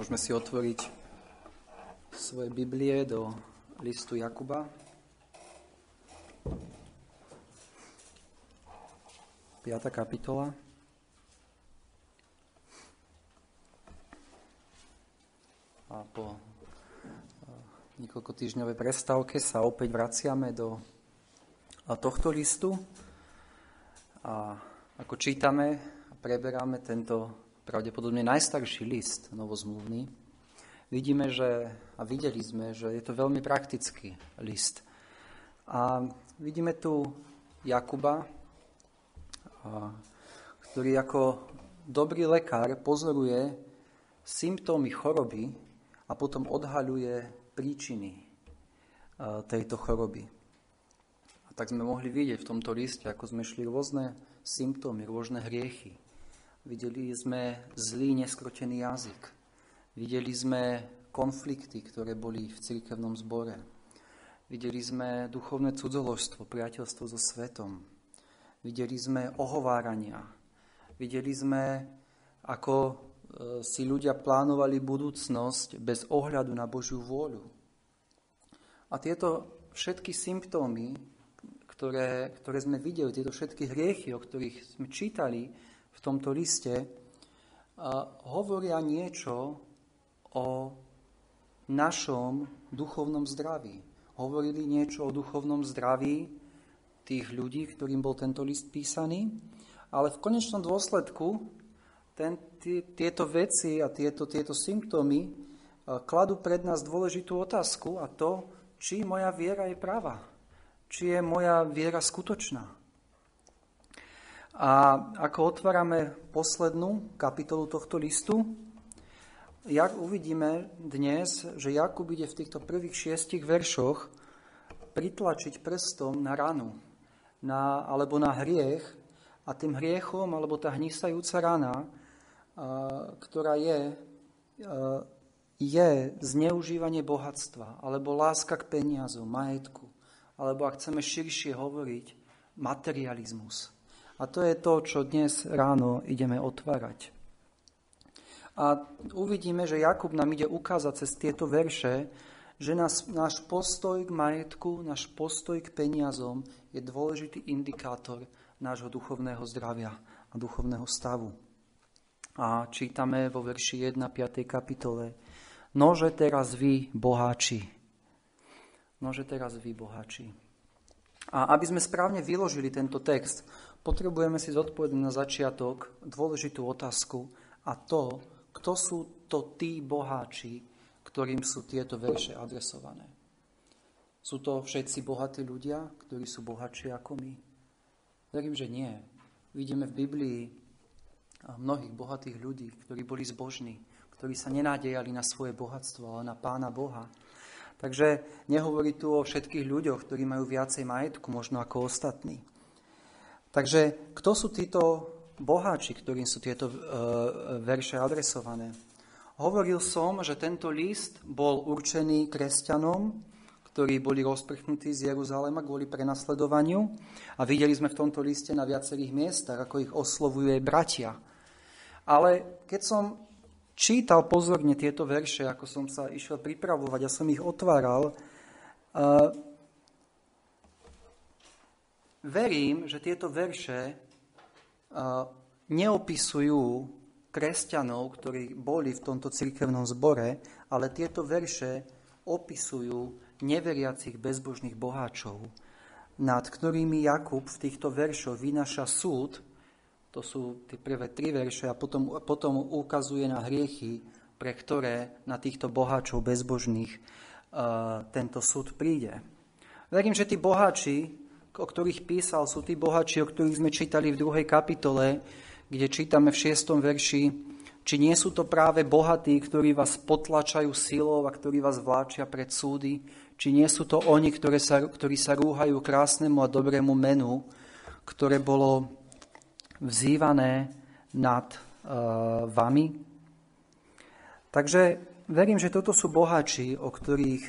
Môžeme si otvoriť svoje Biblie do listu Jakuba. 5. kapitola. A po eh, niekoľko týždňovej prestávke sa opäť vraciame do tohto listu. A ako čítame a preberáme tento pravdepodobne najstarší list novozmluvný, vidíme, že, a videli sme, že je to veľmi praktický list. A vidíme tu Jakuba, ktorý ako dobrý lekár pozoruje symptómy choroby a potom odhaľuje príčiny tejto choroby. A tak sme mohli vidieť v tomto liste, ako sme šli rôzne symptómy, rôzne hriechy, Videli sme zlý, neskrotený jazyk. Videli sme konflikty, ktoré boli v cirkevnom zbore. Videli sme duchovné cudzoložstvo, priateľstvo so svetom. Videli sme ohovárania. Videli sme, ako e, si ľudia plánovali budúcnosť bez ohľadu na Božiu vôľu. A tieto všetky symptómy, ktoré, ktoré sme videli, tieto všetky hriechy, o ktorých sme čítali, v tomto liste hovoria niečo o našom duchovnom zdraví. Hovorili niečo o duchovnom zdraví tých ľudí, ktorým bol tento list písaný, ale v konečnom dôsledku ten, tieto veci a tieto, tieto symptómy kladú pred nás dôležitú otázku a to, či moja viera je práva, či je moja viera skutočná. A ako otvárame poslednú kapitolu tohto listu, jak uvidíme dnes, že Jakub ide v týchto prvých šiestich veršoch pritlačiť prstom na ranu na, alebo na hriech a tým hriechom alebo tá hnisajúca rana, a, ktorá je, a, je zneužívanie bohatstva alebo láska k peniazu, majetku, alebo ak chceme širšie hovoriť, materializmus. A to je to, čo dnes ráno ideme otvárať. A uvidíme, že Jakub nám ide ukázať cez tieto verše, že nás, náš postoj k majetku, náš postoj k peniazom je dôležitý indikátor nášho duchovného zdravia a duchovného stavu. A čítame vo verši 1, 5. kapitole. Nože teraz vy, boháči. Nože teraz vy, boháči. A aby sme správne vyložili tento text, potrebujeme si zodpovedať na začiatok dôležitú otázku a to, kto sú to tí boháči, ktorým sú tieto verše adresované. Sú to všetci bohatí ľudia, ktorí sú bohatší ako my? Verím, že nie. Vidíme v Biblii mnohých bohatých ľudí, ktorí boli zbožní, ktorí sa nenádejali na svoje bohatstvo, ale na Pána Boha. Takže nehovorí tu o všetkých ľuďoch, ktorí majú viacej majetku, možno ako ostatní. Takže kto sú títo boháči, ktorým sú tieto uh, verše adresované? Hovoril som, že tento list bol určený kresťanom, ktorí boli rozprchnutí z Jeruzalema kvôli prenasledovaniu a videli sme v tomto liste na viacerých miestach, ako ich oslovujú aj bratia. Ale keď som čítal pozorne tieto verše, ako som sa išiel pripravovať a som ich otváral, uh, verím, že tieto verše neopisujú kresťanov, ktorí boli v tomto cirkevnom zbore, ale tieto verše opisujú neveriacich bezbožných boháčov, nad ktorými Jakub v týchto veršoch vynaša súd, to sú tie prvé tri verše, a potom, potom ukazuje na hriechy, pre ktoré na týchto boháčov bezbožných uh, tento súd príde. Verím, že tí boháči o ktorých písal, sú tí bohači, o ktorých sme čítali v druhej kapitole, kde čítame v šiestom verši, či nie sú to práve bohatí, ktorí vás potlačajú silou a ktorí vás vláčia pred súdy, či nie sú to oni, ktorí sa, ktorí sa rúhajú krásnemu a dobrému menu, ktoré bolo vzývané nad uh, vami. Takže verím, že toto sú bohači, o ktorých,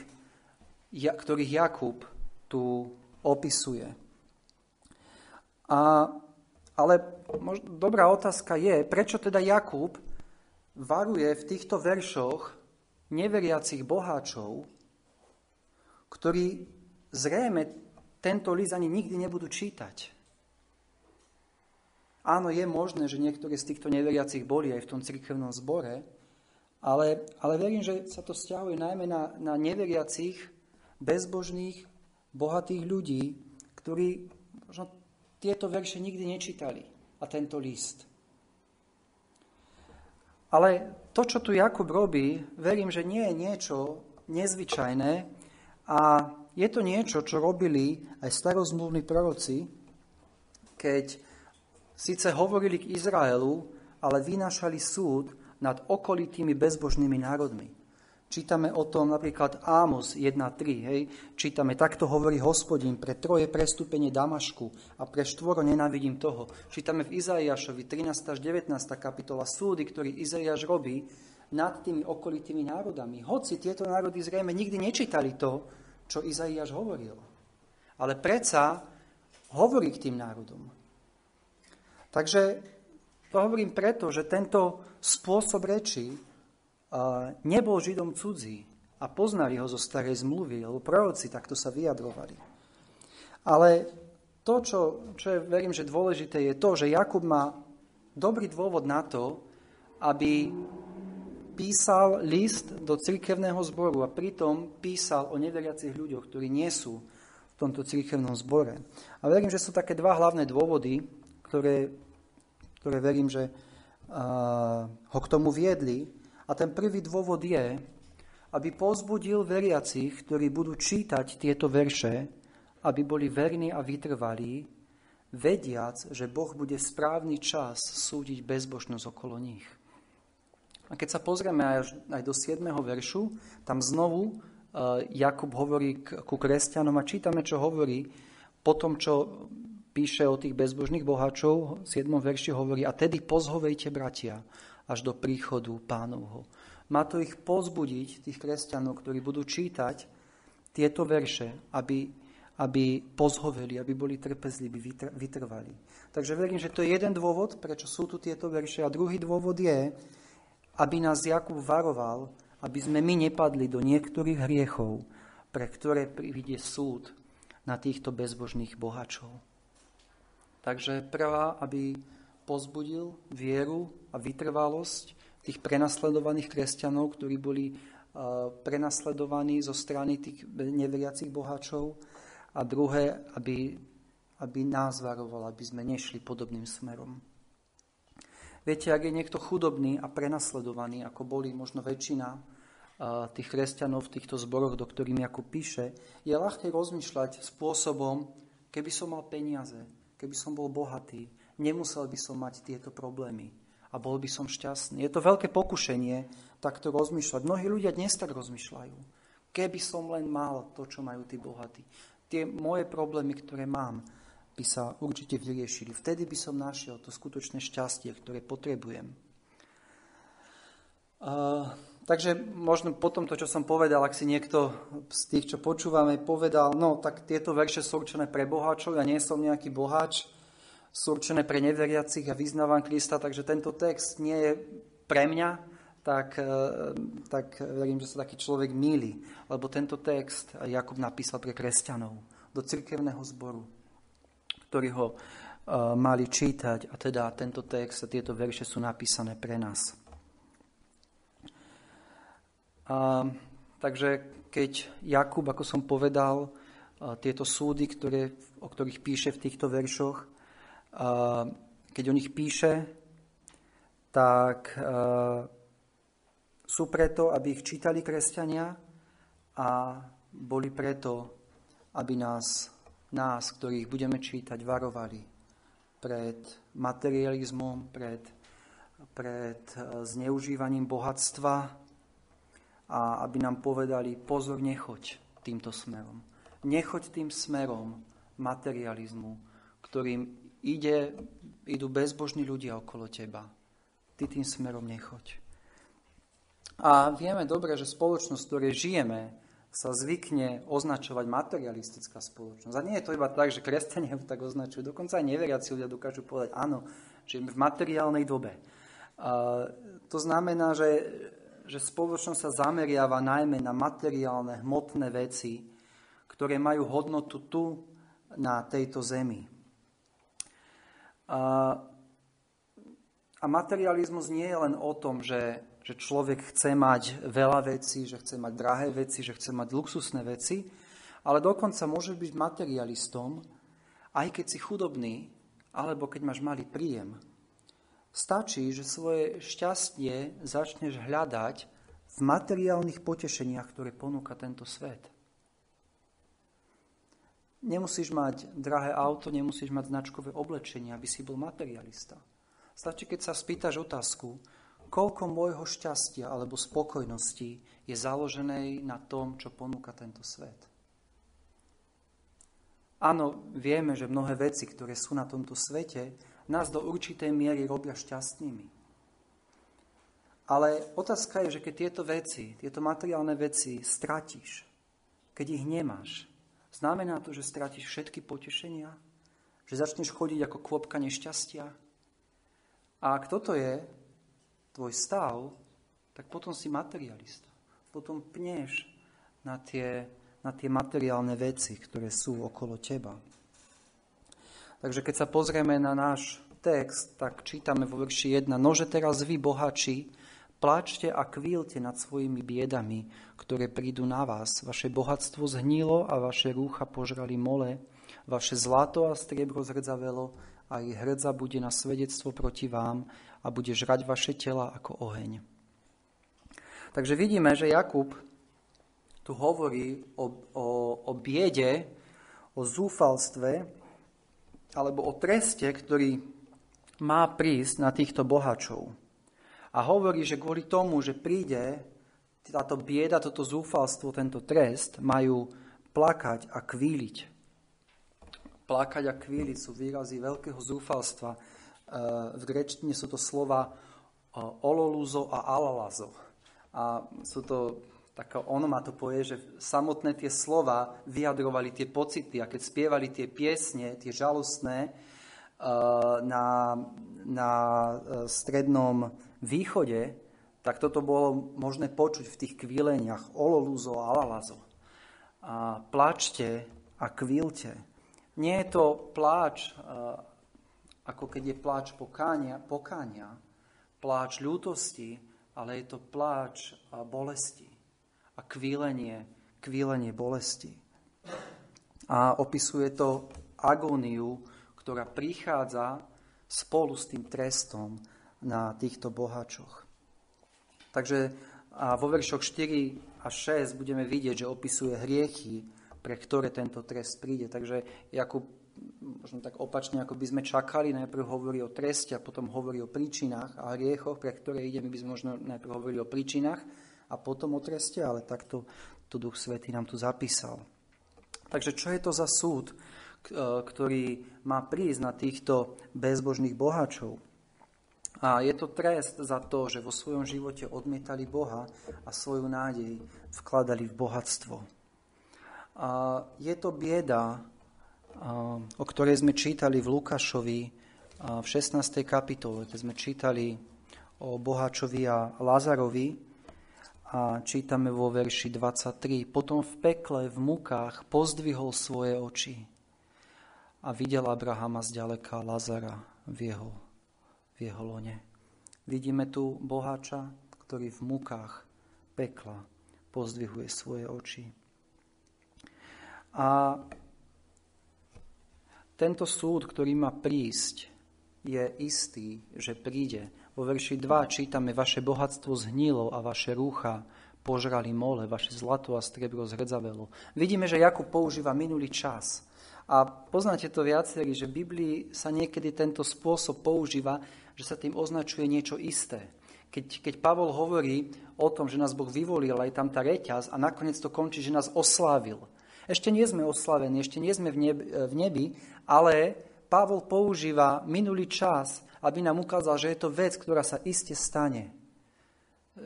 ja, ktorých Jakub tu opisuje. A, ale možno, dobrá otázka je, prečo teda Jakub varuje v týchto veršoch neveriacich boháčov, ktorí zrejme tento list ani nikdy nebudú čítať. Áno, je možné, že niektorí z týchto neveriacich boli aj v tom cirkevnom zbore, ale, ale verím, že sa to vzťahuje najmä na, na neveriacich, bezbožných, bohatých ľudí, ktorí možno tieto verše nikdy nečítali a tento list. Ale to, čo tu Jakub robí, verím, že nie je niečo nezvyčajné a je to niečo, čo robili aj starozmluvní proroci, keď síce hovorili k Izraelu, ale vynášali súd nad okolitými bezbožnými národmi. Čítame o tom napríklad Ámos 1.3, hej, čítame, takto hovorí hospodin, pre troje prestúpenie Damašku a pre štvoro nenávidím toho. Čítame v Izaiášovi 13 až 19 kapitola súdy, ktorý Izaiáš robí nad tými okolitými národami. Hoci tieto národy zrejme nikdy nečítali to, čo Izaiáš hovoril. Ale predsa hovorí k tým národom. Takže to hovorím preto, že tento spôsob reči nebol Židom cudzí a poznali ho zo starej zmluvy, lebo proroci takto sa vyjadrovali. Ale to, čo, čo je, verím, že dôležité, je to, že Jakub má dobrý dôvod na to, aby písal list do cirkevného zboru a pritom písal o neveriacich ľuďoch, ktorí nie sú v tomto cirkevnom zbore. A verím, že sú také dva hlavné dôvody, ktoré, ktoré verím, že uh, ho k tomu viedli. A ten prvý dôvod je, aby pozbudil veriacich, ktorí budú čítať tieto verše, aby boli verní a vytrvalí, vediac, že Boh bude správny čas súdiť bezbožnosť okolo nich. A keď sa pozrieme aj, aj do 7. veršu, tam znovu uh, Jakub hovorí k, ku kresťanom a čítame, čo hovorí po tom, čo píše o tých bezbožných bohačov, v 7. verši hovorí, a tedy pozhovejte, bratia, až do príchodu pánovho. Má to ich pozbudiť, tých kresťanov, ktorí budú čítať tieto verše, aby, aby pozhoveli, aby boli trpezliví, vytrvali. Takže verím, že to je jeden dôvod, prečo sú tu tieto verše. A druhý dôvod je, aby nás Jakub varoval, aby sme my nepadli do niektorých hriechov, pre ktoré príde súd na týchto bezbožných bohačov. Takže prvá, aby pozbudil vieru a vytrvalosť tých prenasledovaných kresťanov, ktorí boli prenasledovaní zo strany tých neveriacich boháčov. A druhé, aby, aby nás varoval, aby sme nešli podobným smerom. Viete, ak je niekto chudobný a prenasledovaný, ako boli možno väčšina tých kresťanov v týchto zboroch, do ktorým Jakub píše, je ľahké rozmýšľať spôsobom, keby som mal peniaze, keby som bol bohatý, nemusel by som mať tieto problémy a bol by som šťastný. Je to veľké pokušenie takto rozmýšľať. Mnohí ľudia dnes tak rozmýšľajú. Keby som len mal to, čo majú tí bohatí. Tie moje problémy, ktoré mám, by sa určite vyriešili. Vtedy by som našiel to skutočné šťastie, ktoré potrebujem. Uh, takže možno po tomto, čo som povedal, ak si niekto z tých, čo počúvame, povedal, no tak tieto verše sú určené pre boháčov, ja nie som nejaký boháč, sú určené pre neveriacich a vyznávam Krista, takže tento text nie je pre mňa, tak, e, tak verím, že sa taký človek míli, lebo tento text Jakub napísal pre kresťanov do cirkevného zboru, ktorí ho uh, mali čítať a teda tento text a tieto verše sú napísané pre nás. A, takže keď Jakub, ako som povedal, a, tieto súdy, ktoré, o ktorých píše v týchto veršoch, keď o nich píše, tak a, sú preto, aby ich čítali kresťania a boli preto, aby nás, nás, ktorých budeme čítať, varovali pred materializmom, pred, pred zneužívaním bohatstva, a aby nám povedali, pozor, nechoď týmto smerom. Nechoď tým smerom materializmu, ktorým ide, idú bezbožní ľudia okolo teba. Ty tým smerom nechoď. A vieme dobre, že spoločnosť, v ktorej žijeme, sa zvykne označovať materialistická spoločnosť. A nie je to iba tak, že kresťania tak označujú. Dokonca aj neveriaci ľudia dokážu povedať, áno, žijeme v materiálnej dobe. To znamená, že, že spoločnosť sa zameriava najmä na materiálne, hmotné veci, ktoré majú hodnotu tu, na tejto zemi. A, a materializmus nie je len o tom, že, že človek chce mať veľa vecí, že chce mať drahé veci, že chce mať luxusné veci, ale dokonca môže byť materialistom, aj keď si chudobný, alebo keď máš malý príjem. Stačí, že svoje šťastie začneš hľadať v materiálnych potešeniach, ktoré ponúka tento svet. Nemusíš mať drahé auto, nemusíš mať značkové oblečenie, aby si bol materialista. Stačí, keď sa spýtaš otázku, koľko môjho šťastia alebo spokojnosti je založené na tom, čo ponúka tento svet. Áno, vieme, že mnohé veci, ktoré sú na tomto svete, nás do určitej miery robia šťastnými. Ale otázka je, že keď tieto veci, tieto materiálne veci stratíš, keď ich nemáš, znamená to, že stratíš všetky potešenia? Že začneš chodiť ako kvopka nešťastia? A ak toto je tvoj stav, tak potom si materialista. Potom pneš na tie na tie materiálne veci, ktoré sú okolo teba. Takže keď sa pozrieme na náš text, tak čítame vo verši 1. Nože teraz vy, bohači, pláčte a kvílte nad svojimi biedami, ktoré prídu na vás. Vaše bohatstvo zhnilo a vaše rúcha požrali mole, vaše zlato a striebro zrdzavelo a ich hrdza bude na svedectvo proti vám a bude žrať vaše tela ako oheň. Takže vidíme, že Jakub tu hovorí o, o, o biede, o zúfalstve alebo o treste, ktorý má prísť na týchto bohačov. A hovorí, že kvôli tomu, že príde táto bieda, toto zúfalstvo, tento trest, majú plakať a kvíliť. Plakať a kvíliť sú výrazy veľkého zúfalstva. E, v grečtine sú to slova e, ololuzo a alalazo. A sú to taká povie, že samotné tie slova vyjadrovali tie pocity a keď spievali tie piesne, tie žalostné, eh, na, na strednom východe, tak toto bolo možné počuť v tých kvíleniach ololúzo a alalazo. A plačte a kvílte. Nie je to pláč, ako keď je pláč pokánia, pokánia, pláč ľútosti, ale je to pláč bolesti a kvílenie, kvílenie bolesti. A opisuje to agóniu, ktorá prichádza spolu s tým trestom na týchto bohačoch. Takže a vo veršoch 4 a 6 budeme vidieť, že opisuje hriechy, pre ktoré tento trest príde. Takže Jakub možno tak opačne, ako by sme čakali, najprv hovorí o treste a potom hovorí o príčinách a hriechoch, pre ktoré ide, my by sme možno najprv hovorili o príčinách a potom o treste, ale takto to Duch Svetý nám tu zapísal. Takže čo je to za súd, e, ktorý má prísť na týchto bezbožných bohačov? A je to trest za to, že vo svojom živote odmietali Boha a svoju nádej vkladali v bohatstvo. A je to bieda, o ktorej sme čítali v Lukášovi v 16. kapitole, keď sme čítali o bohačovi a Lázarovi, a čítame vo verši 23. Potom v pekle, v mukách pozdvihol svoje oči a videl Abrahama zďaleka Lazara v jeho, jeho lone. Vidíme tu boháča, ktorý v mukách pekla pozdvihuje svoje oči. A tento súd, ktorý má prísť, je istý, že príde vo verši 2 čítame, vaše bohatstvo zhnilo a vaše rúcha požrali mole, vaše zlato a striebro zredzavelo. Vidíme, že Jakub používa minulý čas. A poznáte to viacerí, že v Biblii sa niekedy tento spôsob používa, že sa tým označuje niečo isté. Keď, keď Pavol hovorí o tom, že nás Boh vyvolil, aj tam tá reťaz a nakoniec to končí, že nás oslávil. Ešte nie sme oslavení, ešte nie sme v nebi, ale Pavol používa minulý čas aby nám ukázal, že je to vec, ktorá sa iste stane.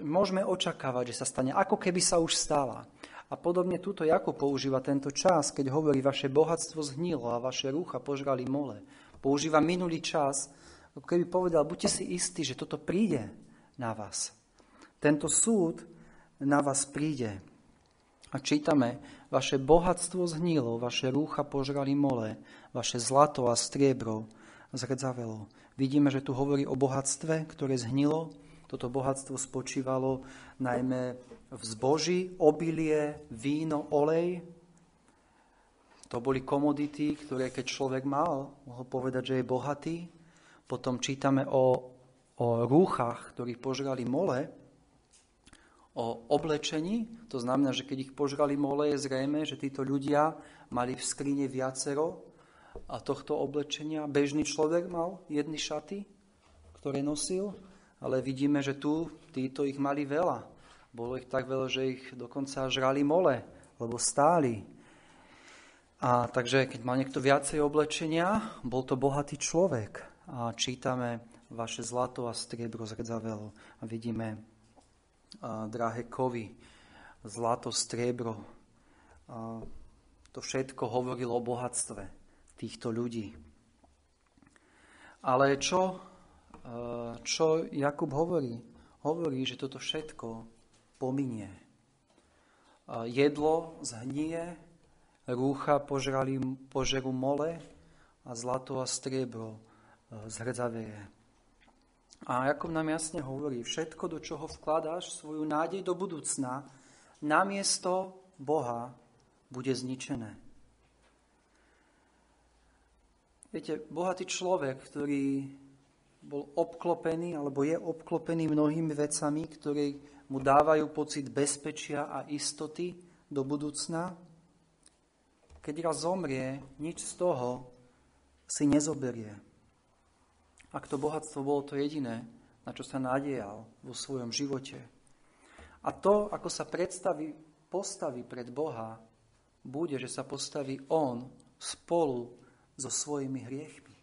Môžeme očakávať, že sa stane, ako keby sa už stala. A podobne túto Jakub používa tento čas, keď hovorí, vaše bohatstvo zhnilo a vaše rúcha požrali mole. Používa minulý čas keby povedal, buďte si istí, že toto príde na vás. Tento súd na vás príde. A čítame, vaše bohatstvo zhnilo, vaše rúcha požrali mole, vaše zlato a striebro zrdzavelo. Vidíme, že tu hovorí o bohatstve, ktoré zhnilo. Toto bohatstvo spočívalo najmä v zboží, obilie, víno, olej. To boli komodity, ktoré keď človek mal, mohol povedať, že je bohatý. Potom čítame o, o rúchach, ktorých požrali mole, o oblečení. To znamená, že keď ich požrali mole, je zrejme, že títo ľudia mali v skrine viacero a tohto oblečenia. Bežný človek mal jedny šaty, ktoré nosil, ale vidíme, že tu títo ich mali veľa. Bolo ich tak veľa, že ich dokonca žrali mole, lebo stáli. A takže keď má niekto viacej oblečenia, bol to bohatý človek. A čítame vaše zlato a striebro zrdzavelo a vidíme drahé kovy, zlato, striebro. To všetko hovorilo o bohatstve týchto ľudí. Ale čo, čo Jakub hovorí? Hovorí, že toto všetko pominie. Jedlo zhnie, rúcha požrali, požerú mole a zlato a striebro zhrdzaveje. A ako nám jasne hovorí, všetko, do čoho vkladáš svoju nádej do budúcna, namiesto Boha bude zničené. Viete, bohatý človek, ktorý bol obklopený, alebo je obklopený mnohými vecami, ktoré mu dávajú pocit bezpečia a istoty do budúcna, keď raz zomrie, nič z toho si nezoberie. Ak to bohatstvo bolo to jediné, na čo sa nadial vo svojom živote. A to, ako sa predstaví, postaví pred Boha, bude, že sa postaví On spolu so svojimi hriechmi,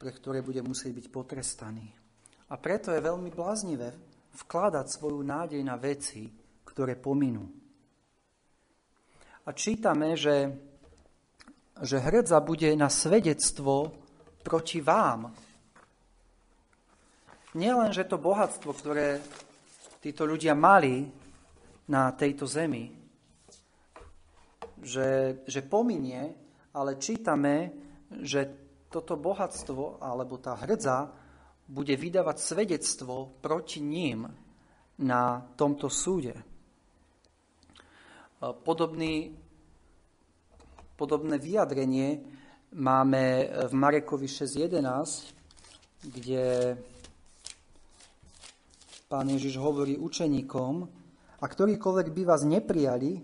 pre ktoré bude musieť byť potrestaný. A preto je veľmi bláznivé vkladať svoju nádej na veci, ktoré pominú. A čítame, že že hrdza bude na svedectvo proti vám. Nielen, že to bohatstvo, ktoré títo ľudia mali na tejto zemi, že, že pominie, ale čítame, že toto bohatstvo alebo tá hrdza bude vydávať svedectvo proti ním na tomto súde. Podobný Podobné vyjadrenie máme v Marekovi 6.11, kde pán Ježiš hovorí učeníkom, a ktorýkoľvek by vás neprijali,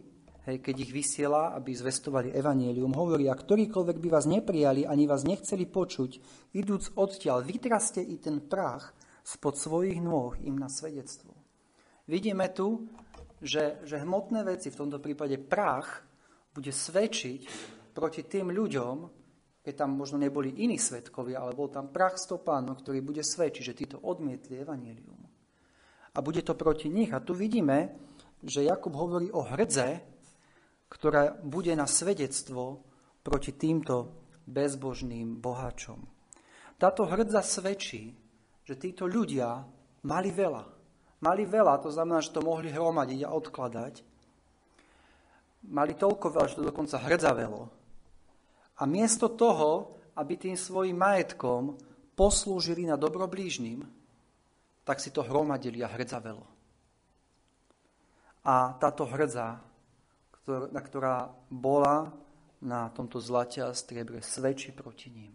hej, keď ich vysiela, aby zvestovali evanielium, hovorí, a ktorýkoľvek by vás neprijali, ani vás nechceli počuť, idúc odtiaľ, vytraste i ten prach spod svojich nôh im na svedectvo. Vidíme tu, že, že hmotné veci, v tomto prípade prach, bude svedčiť proti tým ľuďom, keď tam možno neboli iní svetkovia, ale bol tam prach stopánov, ktorý bude svedčiť, že títo odmietli evanelium. A bude to proti nich. A tu vidíme, že Jakub hovorí o hrdze, ktorá bude na svedectvo proti týmto bezbožným boháčom. Táto hrdza svedčí, že títo ľudia mali veľa. Mali veľa, to znamená, že to mohli hromadiť a odkladať mali toľko veľa, že to dokonca hrdzavelo. A miesto toho, aby tým svojim majetkom poslúžili na dobro tak si to hromadili a hrdzavelo. A táto hrdza, ktorá, ktorá bola na tomto zlate a striebre, svedčí proti ním.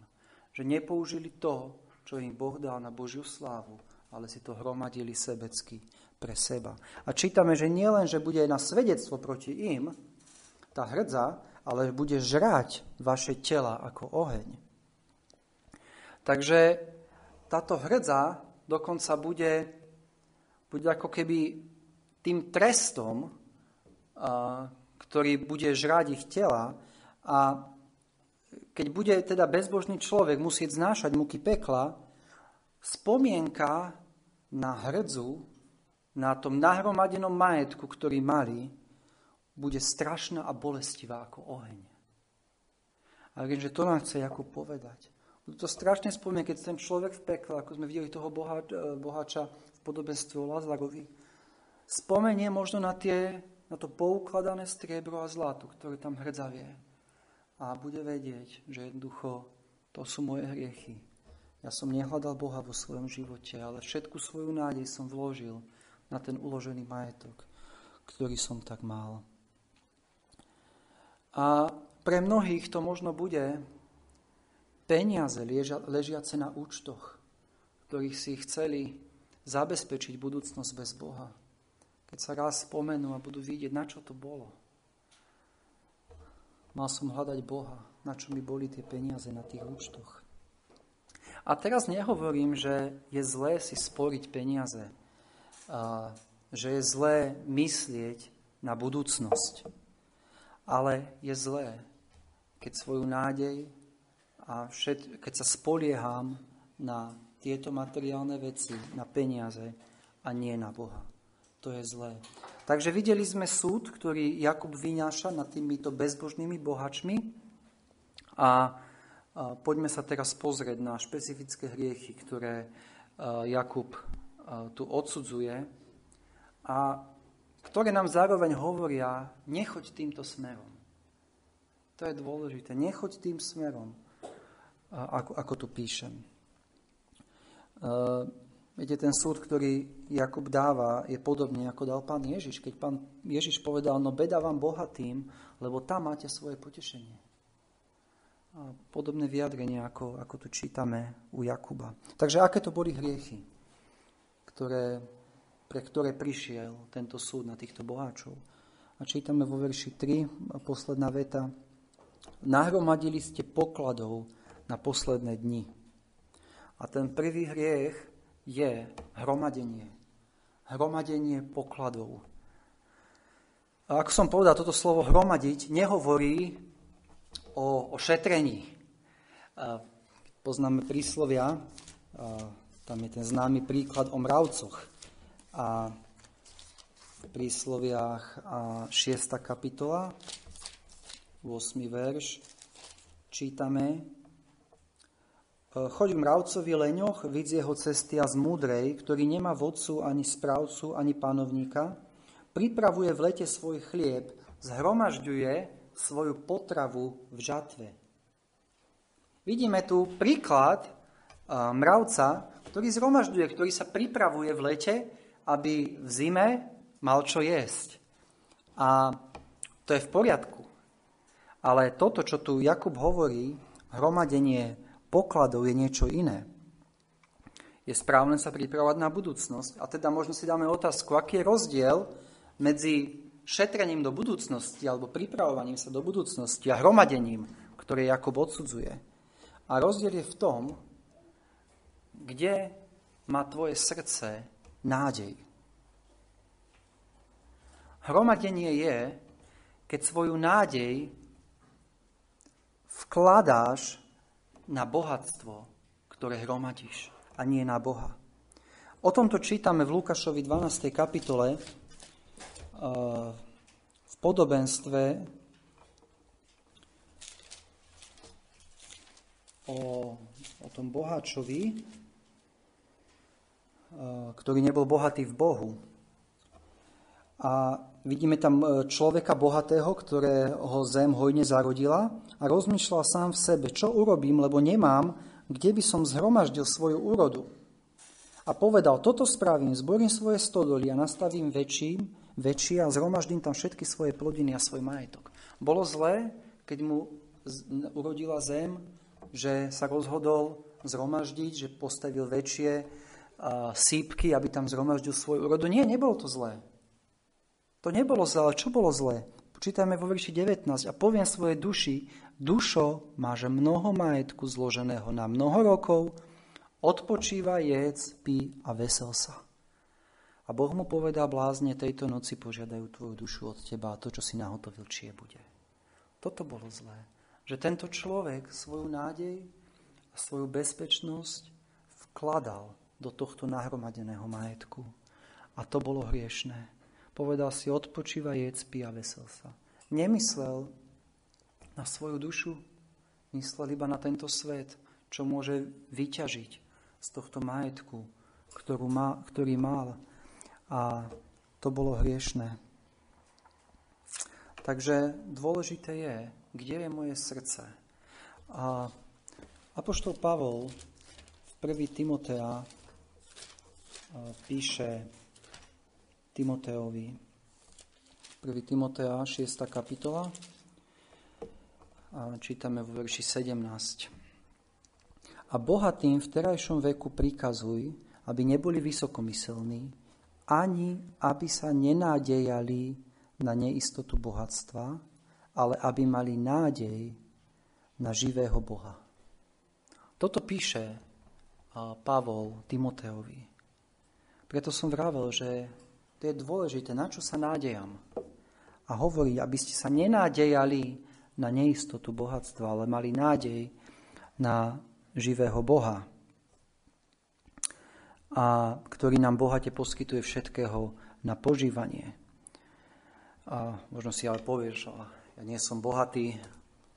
Že nepoužili to, čo im Boh dal na Božiu slávu, ale si to hromadili sebecky pre seba. A čítame, že nielen, že bude na svedectvo proti im, tá hrdza, ale bude žrať vaše tela ako oheň. Takže táto hrdza dokonca bude, bude ako keby tým trestom, ktorý bude žrať ich tela a keď bude teda bezbožný človek musieť znášať muky pekla, spomienka na hrdzu, na tom nahromadenom majetku, ktorý mali, bude strašná a bolestivá ako oheň. A že to nám chce Jakub povedať. To strašne spomínam, keď ten človek v pekle, ako sme videli toho boha, e, bohača v podobenstve o Lazarovi, spomenie možno na, tie, na to poukladané striebro a zlato, ktoré tam hrdzavie. A bude vedieť, že jednoducho to sú moje hriechy. Ja som nehľadal Boha vo svojom živote, ale všetku svoju nádej som vložil na ten uložený majetok, ktorý som tak mal. A pre mnohých to možno bude peniaze ležiace na účtoch, ktorých si chceli zabezpečiť budúcnosť bez Boha. Keď sa raz spomenú a budú vidieť, na čo to bolo. Mal som hľadať Boha, na čo mi boli tie peniaze na tých účtoch. A teraz nehovorím, že je zlé si sporiť peniaze, že je zlé myslieť na budúcnosť. Ale je zlé, keď svoju nádej a všet, keď sa spolieham na tieto materiálne veci, na peniaze a nie na Boha. To je zlé. Takže videli sme súd, ktorý Jakub vynáša nad týmito bezbožnými bohačmi a, poďme sa teraz pozrieť na špecifické hriechy, ktoré Jakub tu odsudzuje a ktoré nám zároveň hovoria, nechoď týmto smerom. To je dôležité. Nechoď tým smerom ako, ako tu píšem. Viete, ten súd, ktorý Jakub dáva, je podobný, ako dal pán Ježiš. Keď pán Ježiš povedal, no beda vám bohatým, lebo tam máte svoje potešenie. A podobné vyjadrenie, ako, ako tu čítame u Jakuba. Takže aké to boli hriechy, ktoré, pre ktoré prišiel tento súd na týchto boháčov? A čítame vo verši 3, posledná veta. Nahromadili ste pokladov na posledné dni. A ten prvý hriech je hromadenie. Hromadenie pokladov. A ako som povedal, toto slovo hromadiť nehovorí o, o šetrení. Poznáme príslovia, tam je ten známy príklad o mravcoch. A v prísloviach a 6. kapitola, 8. verš, čítame, choď mravcovi leňoch, vidz jeho cesty a zmúdrej, ktorý nemá vodcu, ani správcu, ani panovníka, pripravuje v lete svoj chlieb, zhromažďuje svoju potravu v žatve. Vidíme tu príklad e, mravca, ktorý zhromažďuje, ktorý sa pripravuje v lete, aby v zime mal čo jesť. A to je v poriadku. Ale toto, čo tu Jakub hovorí, hromadenie pokladov je niečo iné. Je správne sa pripravovať na budúcnosť. A teda možno si dáme otázku, aký je rozdiel medzi šetrením do budúcnosti alebo pripravovaním sa do budúcnosti a hromadením, ktoré Jakob odsudzuje. A rozdiel je v tom, kde má tvoje srdce nádej. Hromadenie je, keď svoju nádej vkladáš na bohatstvo, ktoré hromadíš a nie na Boha. O tomto čítame v Lukášovi 12. kapitole eh, v podobenstve o, o tom boháčovi, eh, ktorý nebol bohatý v Bohu. A vidíme tam e, človeka bohatého, ktorého zem hojne zarodila a rozmýšľal sám v sebe, čo urobím, lebo nemám, kde by som zhromaždil svoju úrodu. A povedal, toto spravím, zborím svoje stodoly a nastavím väčší, väčší a zhromaždím tam všetky svoje plodiny a svoj majetok. Bolo zlé, keď mu urodila zem, že sa rozhodol zhromaždiť, že postavil väčšie sípky, aby tam zhromaždil svoju úrodu. Nie, nebolo to zlé. To nebolo zlé, ale čo bolo zlé? Počítame vo verši 19 a poviem svojej duši, dušo, máš mnoho majetku zloženého na mnoho rokov, odpočíva, jedz, pí a vesel sa. A Boh mu povedal, blázne tejto noci požiadajú tvoju dušu od teba a to, čo si nahotovil, či je bude. Toto bolo zlé. Že tento človek svoju nádej a svoju bezpečnosť vkladal do tohto nahromadeného majetku. A to bolo hriešné. Povedal si, odpočíva, jedz, pí a vesel sa. Nemyslel na svoju dušu, myslel iba na tento svet, čo môže vyťažiť z tohto majetku, ktorú má, ktorý mal. A to bolo hriešné. Takže dôležité je, kde je moje srdce. A Apoštol Pavol v 1. Timotea píše Timoteovi, 1. Timotea, 6. kapitola, čítame vo verši 17. A bohatým v terajšom veku prikazuj, aby neboli vysokomyselní, ani aby sa nenádejali na neistotu bohatstva, ale aby mali nádej na živého Boha. Toto píše Pavol Timoteovi. Preto som vravel, že to je dôležité, na čo sa nádejam. A hovorí, aby ste sa nenádejali na neistotu bohatstva, ale mali nádej na živého Boha, a ktorý nám bohate poskytuje všetkého na požívanie. A možno si ale povieš, ja nie som bohatý,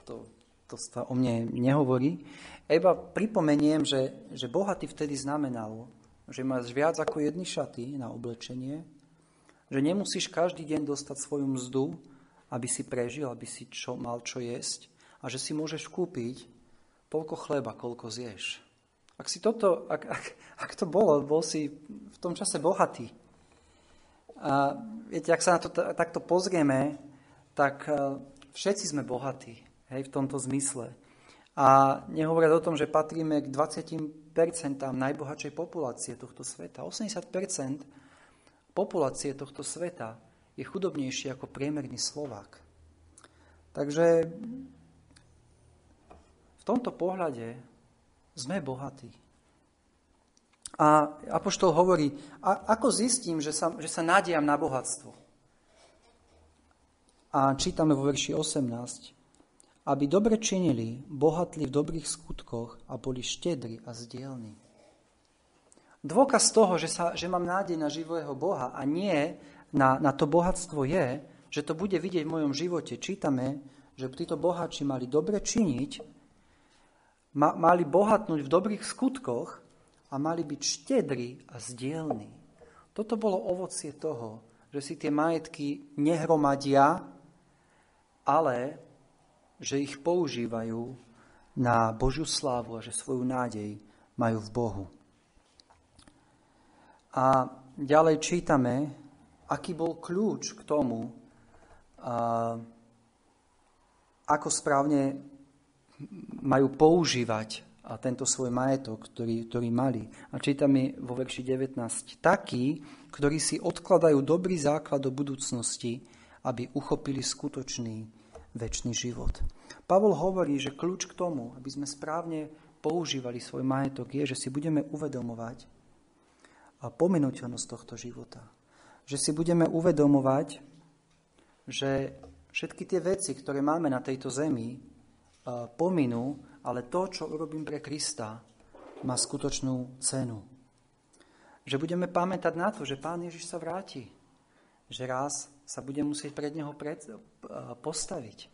to, to sa o mne nehovorí. Iba pripomeniem, že, že bohatý vtedy znamenal, že máš viac ako jedny šaty na oblečenie, že nemusíš každý deň dostať svoju mzdu, aby si prežil, aby si čo, mal čo jesť a že si môžeš kúpiť toľko chleba, koľko zješ. Ak si toto, ak, ak, ak to bolo, bol si v tom čase bohatý. A viete, ak sa na to t- takto pozrieme, tak e, všetci sme bohatí, hej, v tomto zmysle. A nehovoriať o tom, že patríme k 20% najbohatšej populácie tohto sveta. 80% populácie tohto sveta je chudobnejší ako priemerný Slovák. Takže v tomto pohľade sme bohatí. A Apoštol hovorí, a, ako zistím, že sa, že sa nádejam na bohatstvo? A čítame vo verši 18, aby dobre činili, bohatli v dobrých skutkoch a boli štedri a zdielni. Dôkaz toho, že, sa, že mám nádej na živého Boha a nie na, na to bohatstvo je, že to bude vidieť v mojom živote. Čítame, že títo boháči mali dobre činiť, ma, mali bohatnúť v dobrých skutkoch a mali byť štedrí a zdielní. Toto bolo ovocie toho, že si tie majetky nehromadia, ale že ich používajú na Božiu slávu a že svoju nádej majú v Bohu. A ďalej čítame, aký bol kľúč k tomu, ako správne majú používať tento svoj majetok, ktorý, ktorý mali. A čítame vo verši 19. Takí, ktorí si odkladajú dobrý základ do budúcnosti, aby uchopili skutočný väčší život. Pavol hovorí, že kľúč k tomu, aby sme správne používali svoj majetok, je, že si budeme uvedomovať pominuteľnosť tohto života že si budeme uvedomovať, že všetky tie veci, ktoré máme na tejto zemi, pominú, ale to, čo urobím pre Krista, má skutočnú cenu. Že budeme pamätať na to, že Pán Ježiš sa vráti. Že raz sa bude musieť pred Neho pred, postaviť.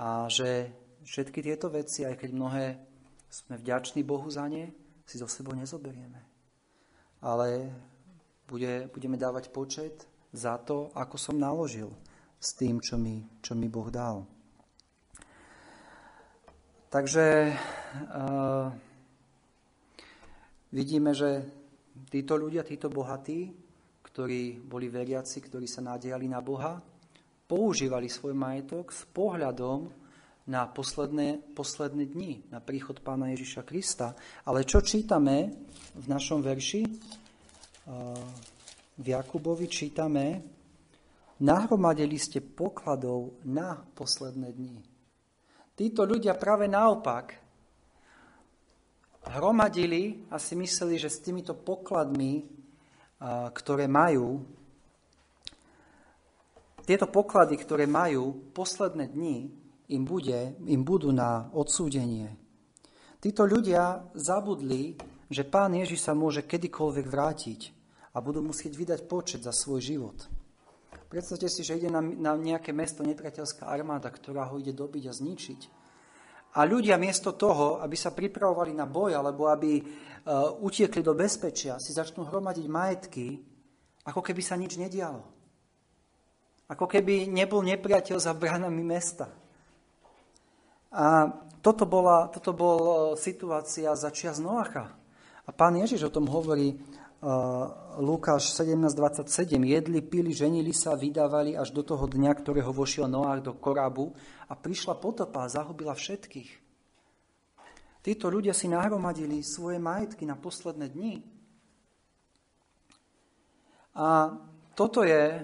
A že všetky tieto veci, aj keď mnohé sme vďační Bohu za ne, si zo sebou nezoberieme. Ale bude, budeme dávať počet za to, ako som naložil s tým, čo mi, čo mi Boh dal. Takže uh, vidíme, že títo ľudia, títo bohatí, ktorí boli veriaci, ktorí sa nádejali na Boha, používali svoj majetok s pohľadom na posledné, posledné dni, na príchod pána Ježiša Krista. Ale čo čítame v našom verši? V Jakubovi čítame, nahromadili ste pokladov na posledné dni. Títo ľudia práve naopak hromadili a si mysleli, že s týmito pokladmi, ktoré majú, tieto poklady, ktoré majú posledné dni, im, bude, im budú na odsúdenie. Títo ľudia zabudli, že pán Ježiš sa môže kedykoľvek vrátiť a budú musieť vydať počet za svoj život. Predstavte si, že ide na, na nejaké mesto nepriateľská armáda, ktorá ho ide dobiť a zničiť. A ľudia miesto toho, aby sa pripravovali na boj alebo aby uh, utiekli do bezpečia, si začnú hromadiť majetky, ako keby sa nič nedialo. Ako keby nebol nepriateľ za bránami mesta. A toto bola, toto bol uh, situácia za čias Noacha. A pán Ježiš o tom hovorí uh, Lukáš 17.27. Jedli, pili, ženili sa, vydávali až do toho dňa, ktorého vošiel Noach do korabu a prišla potopa a zahubila všetkých. Títo ľudia si nahromadili svoje majetky na posledné dni. A toto je,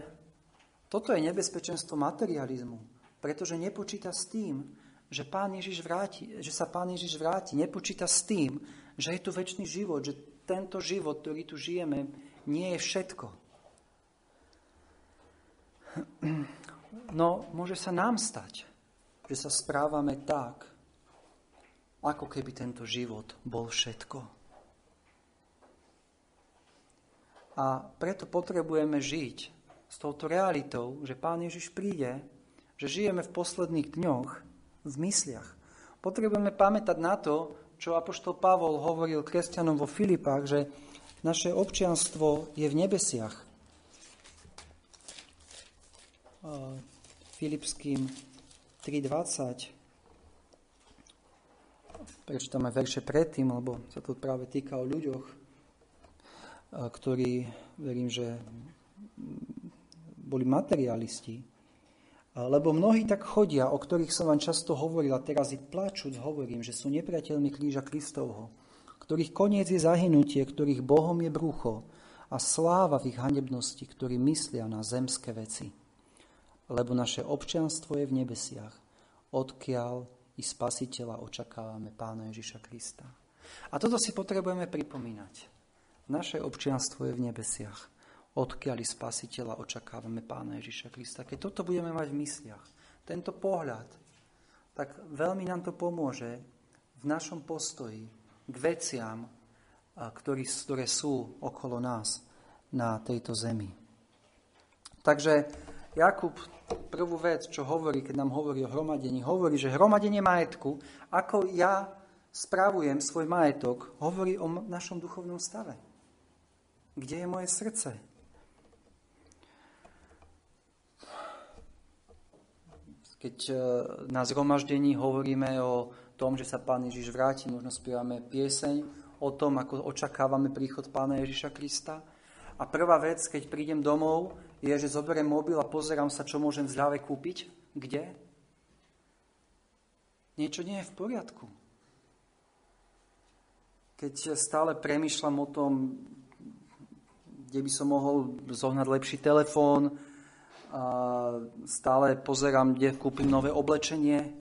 toto je nebezpečenstvo materializmu, pretože nepočíta s tým, že, pán Ježiš vráti, že sa Pán Ježiš vráti. Nepočíta s tým, že je tu väčší život, že tento život, ktorý tu žijeme, nie je všetko. No, môže sa nám stať, že sa správame tak, ako keby tento život bol všetko. A preto potrebujeme žiť s touto realitou, že Pán Ježiš príde, že žijeme v posledných dňoch v mysliach. Potrebujeme pamätať na to, čo Apoštol Pavol hovoril kresťanom vo Filipách, že naše občianstvo je v nebesiach. Filipským 3.20. Prečítame verše predtým, lebo sa to práve týka o ľuďoch, ktorí, verím, že boli materialisti. Lebo mnohí tak chodia, o ktorých som vám často hovoril a teraz ich plačúc hovorím, že sú nepriateľmi kríža Kristovho, ktorých koniec je zahynutie, ktorých Bohom je brucho a sláva v ich hanebnosti, ktorí myslia na zemské veci lebo naše občianstvo je v nebesiach, odkiaľ i spasiteľa očakávame Pána Ježiša Krista. A toto si potrebujeme pripomínať. Naše občianstvo je v nebesiach, odkiaľ spasiteľa očakávame Pána Ježiša Krista. Keď toto budeme mať v mysliach, tento pohľad, tak veľmi nám to pomôže v našom postoji k veciam, ktorý, ktoré sú okolo nás na tejto zemi. Takže Jakub prvú vec, čo hovorí, keď nám hovorí o hromadení, hovorí, že hromadenie majetku, ako ja spravujem svoj majetok, hovorí o našom duchovnom stave. Kde je moje srdce? Keď e, na zhromaždení hovoríme o tom, že sa Pán Ježiš vráti, možno spievame pieseň o tom, ako očakávame príchod Pána Ježiša Krista. A prvá vec, keď prídem domov, je, že zoberiem mobil a pozerám sa, čo môžem v kúpiť. Kde? Niečo nie je v poriadku. Keď stále premyšľam o tom, kde by som mohol zohnať lepší telefón, stále pozerám, kde kúpim nové oblečenie,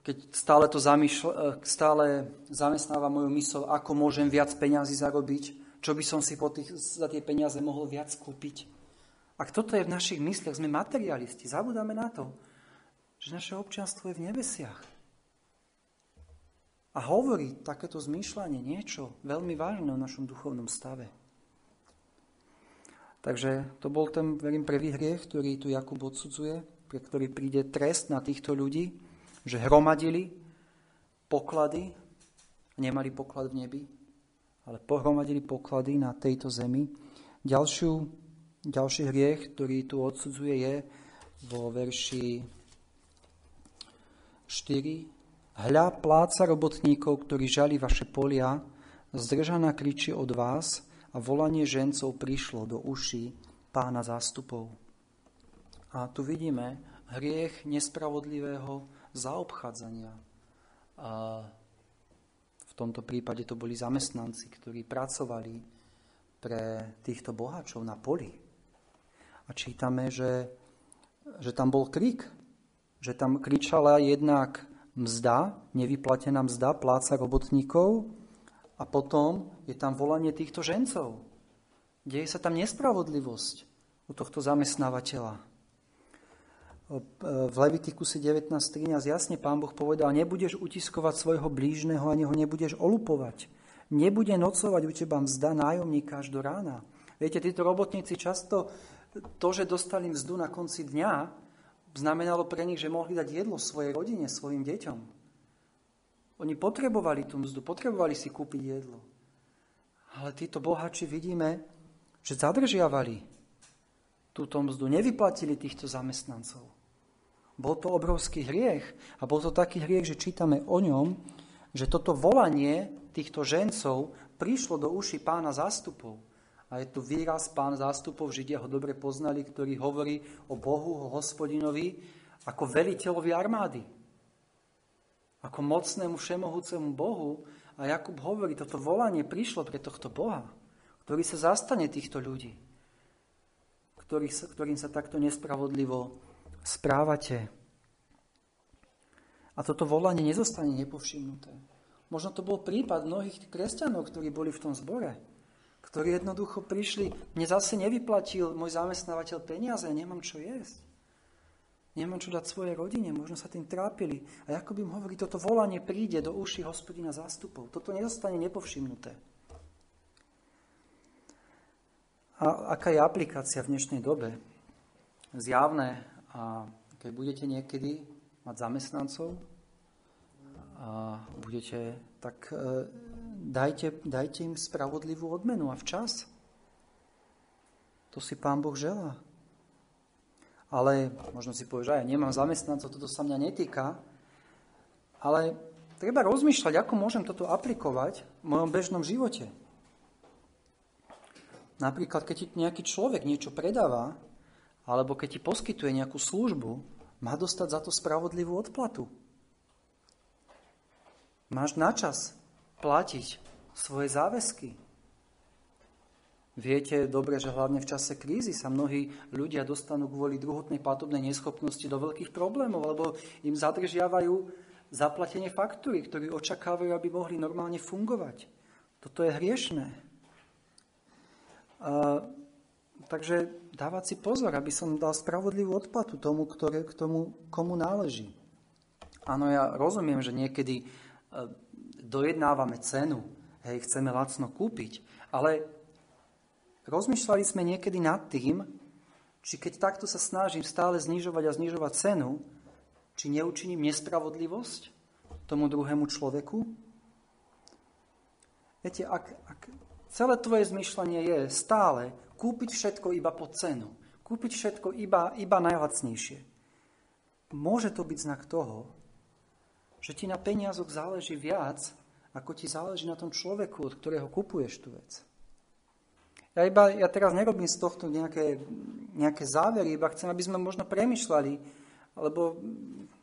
keď stále to zamýšľa, stále zamestnáva moju mysl, ako môžem viac peňazí zarobiť, čo by som si po tých, za tie peniaze mohol viac kúpiť. Ak toto je v našich mysliach, sme materialisti, zabudáme na to, že naše občianstvo je v nebesiach. A hovorí takéto zmýšľanie niečo veľmi vážne o našom duchovnom stave. Takže to bol ten, verím, prvý hriech, ktorý tu Jakub odsudzuje, pre ktorý príde trest na týchto ľudí, že hromadili poklady, nemali poklad v nebi, ale pohromadili poklady na tejto zemi. Ďalšiu, ďalší hriech, ktorý tu odsudzuje, je vo verši 4. Hľa pláca robotníkov, ktorí žali vaše polia, zdržaná kriči od vás a volanie žencov prišlo do uší pána zástupov. A tu vidíme hriech nespravodlivého zaobchádzania. A tomto prípade to boli zamestnanci, ktorí pracovali pre týchto boháčov na poli. A čítame, že, že tam bol krik, že tam kričala jednak mzda, nevyplatená mzda, pláca robotníkov a potom je tam volanie týchto žencov. Deje sa tam nespravodlivosť u tohto zamestnávateľa v Levitikuse 19.13 jasne pán Boh povedal, nebudeš utiskovať svojho blížneho, ani ho nebudeš olupovať. Nebude nocovať u teba mzda nájomníka až do rána. Viete, títo robotníci často to, že dostali mzdu na konci dňa, znamenalo pre nich, že mohli dať jedlo svojej rodine, svojim deťom. Oni potrebovali tú mzdu, potrebovali si kúpiť jedlo. Ale títo bohači vidíme, že zadržiavali túto mzdu, nevyplatili týchto zamestnancov. Bol to obrovský hriech a bol to taký hriech, že čítame o ňom, že toto volanie týchto žencov prišlo do uši pána zástupov. A je tu výraz pán zástupov, Židia ho dobre poznali, ktorý hovorí o Bohu, o hospodinovi, ako veliteľovi armády. Ako mocnému, všemohúcemu Bohu. A Jakub hovorí, toto volanie prišlo pre tohto Boha, ktorý sa zastane týchto ľudí, ktorým sa, ktorým sa takto nespravodlivo správate. A toto volanie nezostane nepovšimnuté. Možno to bol prípad mnohých kresťanov, ktorí boli v tom zbore ktorí jednoducho prišli, mne zase nevyplatil môj zamestnávateľ peniaze, nemám čo jesť. Nemám čo dať svojej rodine, možno sa tým trápili. A by im hovorí, toto volanie príde do uši hospodina zástupov. Toto nedostane nepovšimnuté. A aká je aplikácia v dnešnej dobe? Zjavné, a keď budete niekedy mať zamestnancov a budete, tak e, dajte, dajte im spravodlivú odmenu a včas. To si Pán Boh želá. Ale možno si povieš, že ja nemám zamestnancov, toto sa mňa netýka. Ale treba rozmýšľať, ako môžem toto aplikovať v mojom bežnom živote. Napríklad, keď ti nejaký človek niečo predáva, alebo keď ti poskytuje nejakú službu, má dostať za to spravodlivú odplatu. Máš na čas platiť svoje záväzky. Viete dobre, že hlavne v čase krízy sa mnohí ľudia dostanú kvôli druhotnej platobnej neschopnosti do veľkých problémov, lebo im zadržiavajú zaplatenie faktúry, ktorí očakávajú, aby mohli normálne fungovať. Toto je hriešné. A, takže dávať si pozor, aby som dal spravodlivú odplatu tomu, ktoré, k tomu, komu náleží. Áno, ja rozumiem, že niekedy dojednávame cenu, hej, chceme lacno kúpiť, ale rozmýšľali sme niekedy nad tým, či keď takto sa snažím stále znižovať a znižovať cenu, či neučiním nespravodlivosť tomu druhému človeku? Viete, ak, ak celé tvoje zmyšľanie je stále kúpiť všetko iba po cenu, kúpiť všetko iba, iba najlacnejšie, môže to byť znak toho, že ti na peniazoch záleží viac, ako ti záleží na tom človeku, od ktorého kupuješ tú vec. Ja, iba, ja teraz nerobím z tohto nejaké, nejaké závery, iba chcem, aby sme možno premyšľali, lebo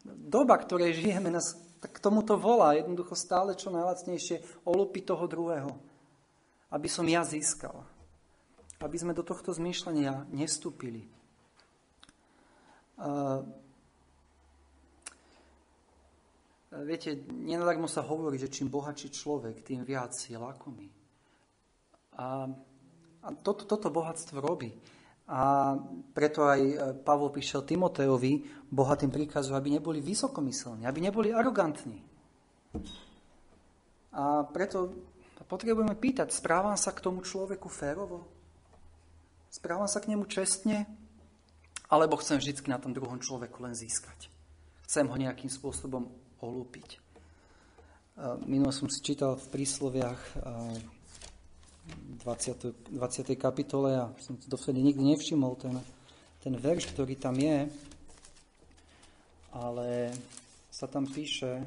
doba, ktorej žijeme, nás tak k tomuto volá jednoducho stále čo najlacnejšie olupiť toho druhého, aby som ja získal. Aby sme do tohto zmýšľania nestúpili. Uh, Viete, nenadarmo sa hovorí, že čím bohatší človek, tým viac je lakomý. A, a toto, toto bohatstvo robí. A preto aj e, Pavol píšel Timoteovi, bohatým príkazu, aby neboli vysokomyselní, aby neboli arogantní. A preto potrebujeme pýtať, správam sa k tomu človeku férovo? Správam sa k nemu čestne? Alebo chcem vždy na tom druhom človeku len získať? Chcem ho nejakým spôsobom olúpiť. Minulo som si čítal v prísloviach 20. 20. kapitole a som to dovtedy nikdy nevšimol, ten, ten verš, ktorý tam je, ale sa tam píše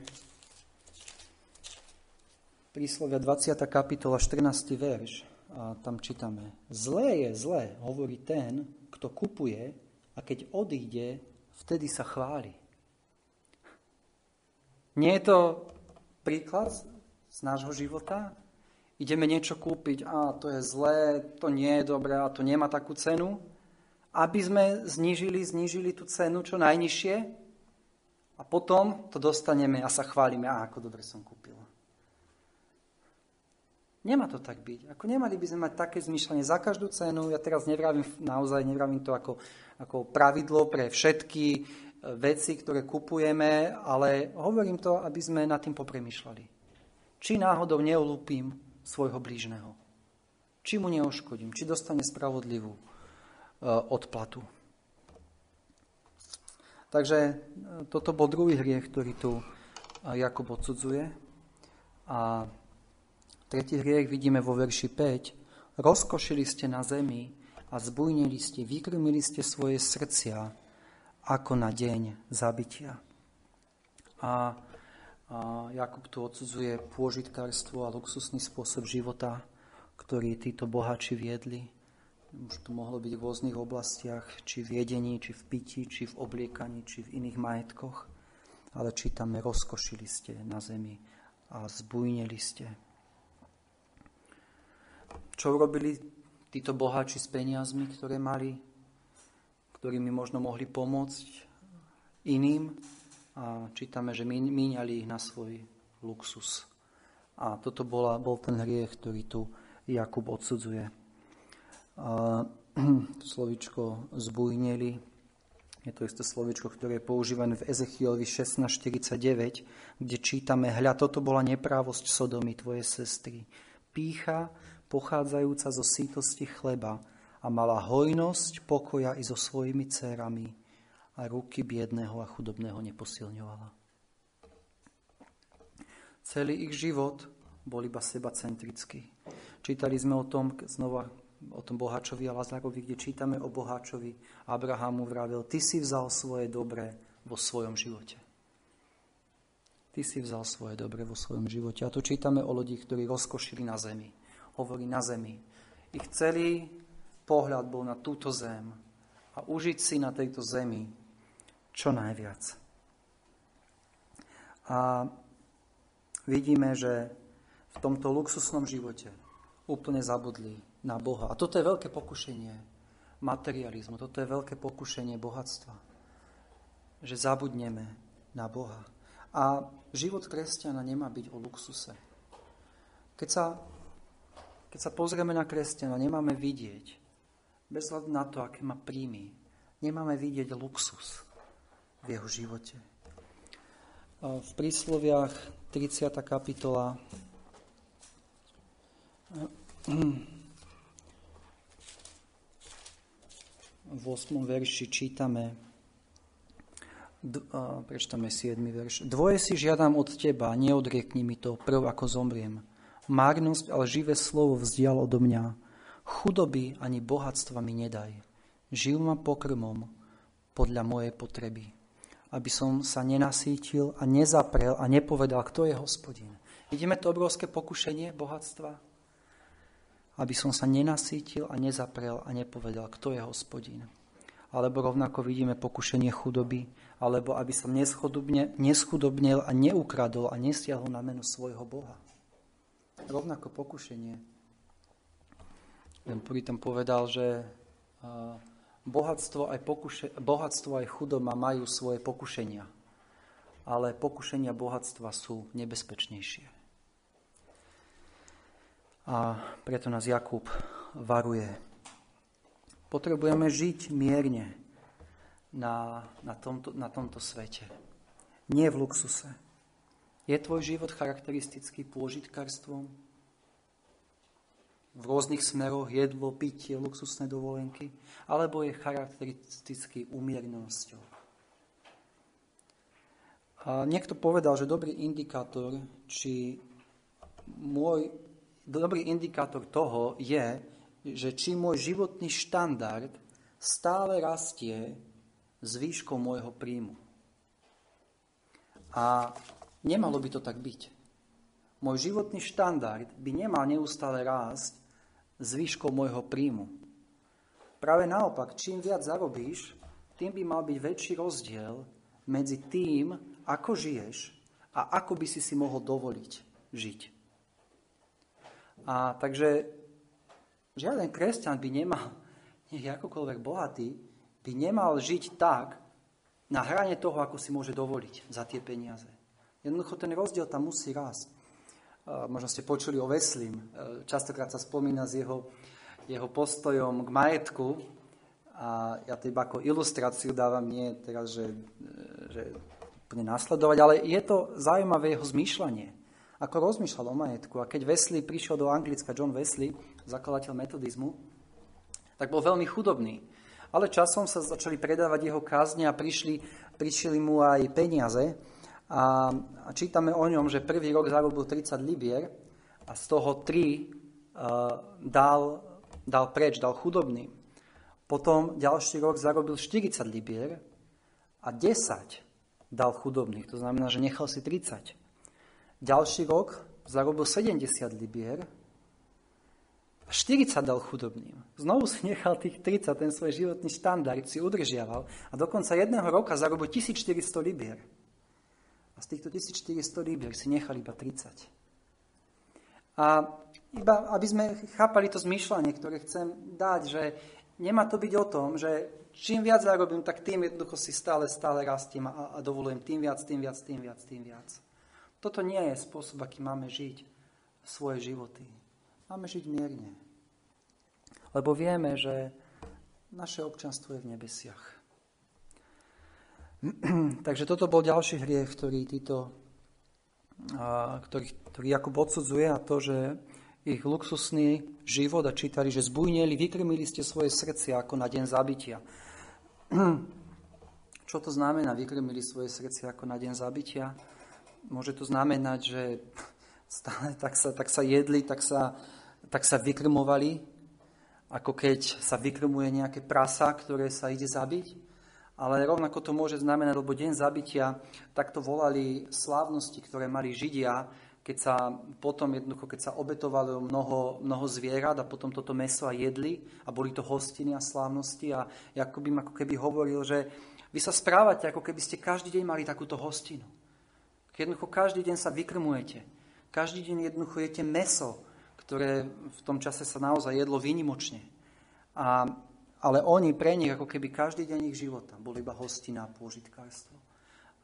príslovia 20. kapitola, 14. verš a tam čítame Zlé je zlé, hovorí ten, kto kupuje a keď odíde, vtedy sa chváli. Nie je to príklad z nášho života? Ideme niečo kúpiť, a to je zlé, to nie je dobré a to nemá takú cenu. Aby sme znížili, znížili tú cenu čo najnižšie a potom to dostaneme a sa chválime, a ako dobre som kúpil. Nemá to tak byť. Ako nemali by sme mať také zmýšľanie za každú cenu. Ja teraz nevravím, naozaj nevravím to ako, ako pravidlo pre všetky veci, ktoré kupujeme, ale hovorím to, aby sme nad tým popremýšľali. Či náhodou neolúpim svojho blížneho. Či mu neoškodím, či dostane spravodlivú e, odplatu. Takže e, toto bol druhý hriech, ktorý tu e, Jakub odsudzuje. A tretí hriech vidíme vo verši 5. Rozkošili ste na zemi a zbujnili ste, vykrmili ste svoje srdcia ako na deň zabitia. A, a Jakub tu odsudzuje pôžitkárstvo a luxusný spôsob života, ktorý títo bohači viedli. Už to mohlo byť v rôznych oblastiach, či v jedení, či v pití, či v obliekaní, či v iných majetkoch. Ale čítame, rozkošili ste na zemi a zbujnili ste. Čo urobili títo boháči s peniazmi, ktoré mali, ktorými možno mohli pomôcť iným? A čítame, že míňali ich na svoj luxus. A toto bola, bol ten hriech, ktorý tu Jakub odsudzuje a slovičko zbujneli. Je to isté slovičko, ktoré je používané v Ezechielovi 16.49, kde čítame, hľa, toto bola neprávosť Sodomy, tvoje sestry. Pícha, pochádzajúca zo sítosti chleba a mala hojnosť pokoja i so svojimi dcerami a ruky biedného a chudobného neposilňovala. Celý ich život bol iba sebacentrický. Čítali sme o tom, znova o tom boháčovi a Lazarovi, kde čítame o boháčovi. Abrahamu vravel, ty si vzal svoje dobré vo svojom živote. Ty si vzal svoje dobre vo svojom živote. A tu čítame o ľudí, ktorí rozkošili na zemi. Hovorí na zemi. Ich celý pohľad bol na túto zem a užiť si na tejto zemi čo najviac. A vidíme, že v tomto luxusnom živote úplne zabudli na Boha. A toto je veľké pokušenie materializmu, toto je veľké pokušenie bohatstva. Že zabudneme na Boha. A život kresťana nemá byť o luxuse. Keď sa, keď sa pozrieme na kresťana, nemáme vidieť, bez hľadu na to, aké má príjmy, nemáme vidieť luxus v jeho živote. V prísloviach 30. kapitola v 8. verši čítame, prečtame 7. verš. Dvoje si žiadam od teba, neodriekni mi to, prv ako zomriem. Márnosť, ale živé slovo vzdial odo mňa. Chudoby ani bohatstva mi nedaj. Živ ma pokrmom podľa mojej potreby. Aby som sa nenasítil a nezaprel a nepovedal, kto je hospodin. Vidíme to obrovské pokušenie bohatstva? aby som sa nenasítil a nezaprel a nepovedal, kto je hospodín. Alebo rovnako vidíme pokušenie chudoby, alebo aby som neschudobnel a neukradol a nestiahol na meno svojho Boha. Rovnako pokušenie. Ten pritom povedal, že bohatstvo aj, pokuše, bohatstvo aj chudoba majú svoje pokušenia, ale pokušenia bohatstva sú nebezpečnejšie. A preto nás Jakub varuje. Potrebujeme žiť mierne na, na, tomto, na tomto svete. Nie v luxuse. Je tvoj život charakteristický pôžitkárstvom? V rôznych smeroch jedlo, pitie, luxusné dovolenky? Alebo je charakteristický umiernosťou? A niekto povedal, že dobrý indikátor, či môj dobrý indikátor toho je, že či môj životný štandard stále rastie s výškou môjho príjmu. A nemalo by to tak byť. Môj životný štandard by nemal neustále rásť s výškou môjho príjmu. Práve naopak, čím viac zarobíš, tým by mal byť väčší rozdiel medzi tým, ako žiješ a ako by si si mohol dovoliť žiť. A takže žiaden kresťan by nemal, nech je akokoľvek bohatý, by nemal žiť tak na hrane toho, ako si môže dovoliť za tie peniaze. Jednoducho ten rozdiel tam musí rásť. Možno ste počuli o Veslim. Častokrát sa spomína s jeho, jeho postojom k majetku. A ja to iba ako ilustráciu dávam, nie teraz, že, že úplne nasledovať, ale je to zaujímavé jeho zmýšľanie ako rozmýšľal o majetku. A keď Wesley prišiel do Anglicka, John Wesley, zakladateľ metodizmu, tak bol veľmi chudobný. Ale časom sa začali predávať jeho kázne a prišli, prišli mu aj peniaze. A, čítame o ňom, že prvý rok zarobil 30 libier a z toho 3 uh, dal, dal preč, dal chudobným. Potom ďalší rok zarobil 40 libier a 10 dal chudobných. To znamená, že nechal si 30. Ďalší rok zarobil 70 libier a 40 dal chudobným. Znovu si nechal tých 30, ten svoj životný štandard si udržiaval a dokonca jedného roka zarobil 1400 libier. A z týchto 1400 libier si nechal iba 30. A iba, aby sme chápali to zmyšľanie, ktoré chcem dať, že nemá to byť o tom, že čím viac zarobím, tak tým jednoducho si stále, stále rastím a, a dovolujem tým viac, tým viac, tým viac, tým viac. Toto nie je spôsob, aký máme žiť svoje životy. Máme žiť mierne. Lebo vieme, že naše občanstvo je v nebesiach. Takže toto bol ďalší hriech, ktorý, títo, ktorý, ktorý Jakub odsudzuje a to, že ich luxusný život a čítali, že zbujnili, vykrmili ste svoje srdcia ako na deň zabitia. Čo to znamená, vykrmili svoje srdcia ako na deň zabitia? Môže to znamenať, že stále tak sa, tak sa jedli, tak sa, tak sa vykrmovali, ako keď sa vykrmuje nejaké prasa, ktoré sa ide zabiť. Ale rovnako to môže znamenať, lebo deň zabitia, takto volali slávnosti, ktoré mali Židia, keď sa potom jednoducho, keď sa obetovalo mnoho, mnoho zvierat a potom toto meso a jedli a boli to hostiny a slávnosti a Jakub ako keby hovoril, že vy sa správate, ako keby ste každý deň mali takúto hostinu. Jednoducho každý deň sa vykrmujete. Každý deň jednoducho jete meso, ktoré v tom čase sa naozaj jedlo výnimočne. A, ale oni pre nich, ako keby každý deň ich života, boli iba hostina a pôžitkárstvo.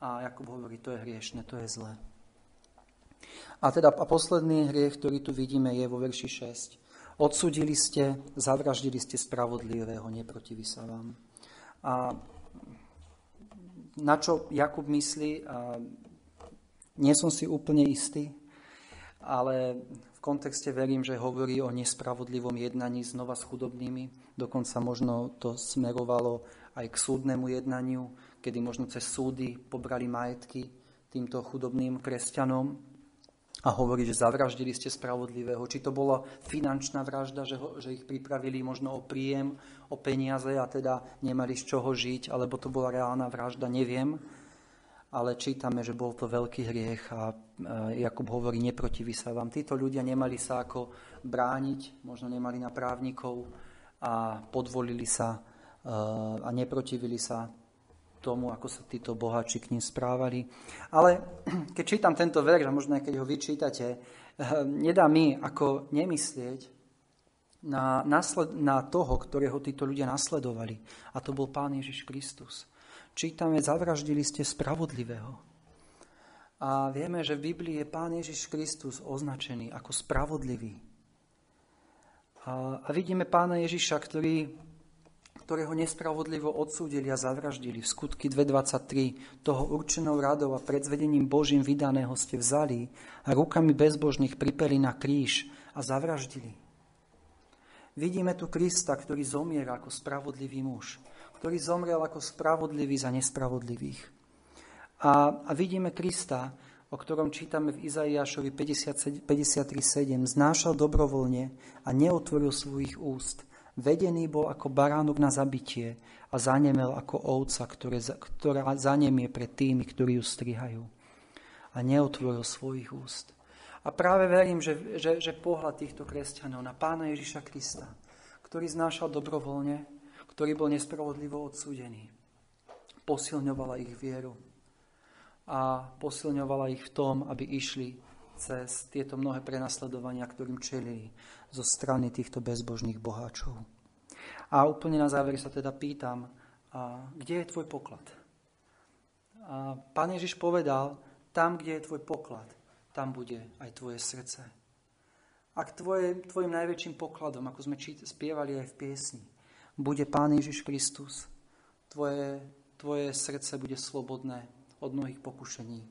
A Jakub hovorí, to je hriešne, to je zlé. A teda a posledný hriech, ktorý tu vidíme, je vo verši 6. Odsudili ste, zavraždili ste spravodlivého, neprotiví sa vám. A na čo Jakub myslí, a nie som si úplne istý, ale kontexte verím, že hovorí o nespravodlivom jednaní znova s chudobnými. Dokonca možno to smerovalo aj k súdnemu jednaniu, kedy možno cez súdy pobrali majetky týmto chudobným kresťanom a hovorí, že zavraždili ste spravodlivého. Či to bola finančná vražda, že, ho, že ich pripravili možno o príjem, o peniaze a teda nemali z čoho žiť, alebo to bola reálna vražda, neviem. Ale čítame, že bol to veľký hriech a Jakub hovorí, neprotiví sa vám. Títo ľudia nemali sa ako brániť, možno nemali na právnikov a podvolili sa a neprotivili sa tomu, ako sa títo boháči k ním správali. Ale keď čítam tento verš, a možno aj keď ho vyčítate, eh, nedá mi ako nemyslieť na, na toho, ktorého títo ľudia nasledovali. A to bol Pán Ježiš Kristus. Čítame, zavraždili ste spravodlivého. A vieme, že v Biblii je Pán Ježiš Kristus označený ako spravodlivý. A, a vidíme Pána Ježiša, ktorý ktorého nespravodlivo odsúdili a zavraždili. V skutky 2.23 toho určenou radou a predzvedením Božím vydaného ste vzali a rukami bezbožných pripeli na kríž a zavraždili. Vidíme tu Krista, ktorý zomiera ako spravodlivý muž, ktorý zomrel ako spravodlivý za nespravodlivých. A, a vidíme Krista, o ktorom čítame v Izaiášovi 53.7, znášal dobrovoľne a neotvoril svojich úst, Vedený bol ako baránok na zabitie a zanemel ako ovca, ktoré, ktorá zanemie pred tými, ktorí ju strihajú. A neotvoril svojich úst. A práve verím, že, že, že pohľad týchto kresťanov na pána Ježiša Krista, ktorý znášal dobrovoľne, ktorý bol nespravodlivo odsúdený, posilňovala ich vieru a posilňovala ich v tom, aby išli cez tieto mnohé prenasledovania, ktorým čelili zo strany týchto bezbožných boháčov. A úplne na záver sa teda pýtam, a kde je tvoj poklad? A Pán Ježiš povedal, tam, kde je tvoj poklad, tam bude aj tvoje srdce. Ak tvoje, tvojim najväčším pokladom, ako sme čít, spievali aj v piesni, bude Pán Ježiš Kristus, tvoje, tvoje srdce bude slobodné od mnohých pokušení,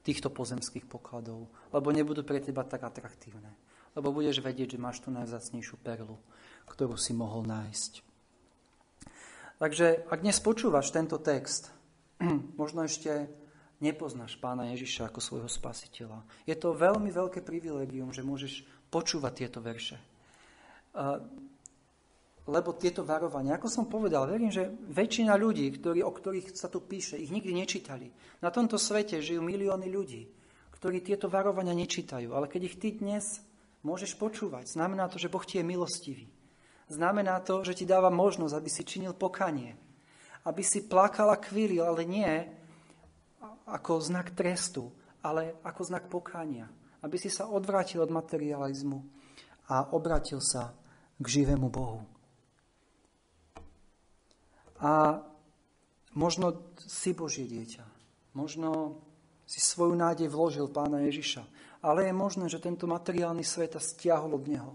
týchto pozemských pokladov, lebo nebudú pre teba tak atraktívne. Lebo budeš vedieť, že máš tú najzácnejšiu perlu, ktorú si mohol nájsť. Takže ak dnes počúvaš tento text, možno ešte nepoznáš pána Ježiša ako svojho spasiteľa. Je to veľmi veľké privilegium, že môžeš počúvať tieto verše. Lebo tieto varovania, ako som povedal, verím, že väčšina ľudí, ktorí, o ktorých sa tu píše, ich nikdy nečítali. Na tomto svete žijú milióny ľudí, ktorí tieto varovania nečítajú. Ale keď ich ty dnes môžeš počúvať, znamená to, že Boh ti je milostivý. Znamená to, že ti dáva možnosť, aby si činil pokanie. Aby si plakal a kvílil, ale nie ako znak trestu, ale ako znak pokania. Aby si sa odvrátil od materializmu a obratil sa k živému Bohu. A možno si Božie dieťa. Možno si svoju nádej vložil pána Ježiša. Ale je možné, že tento materiálny svet stiahol od neho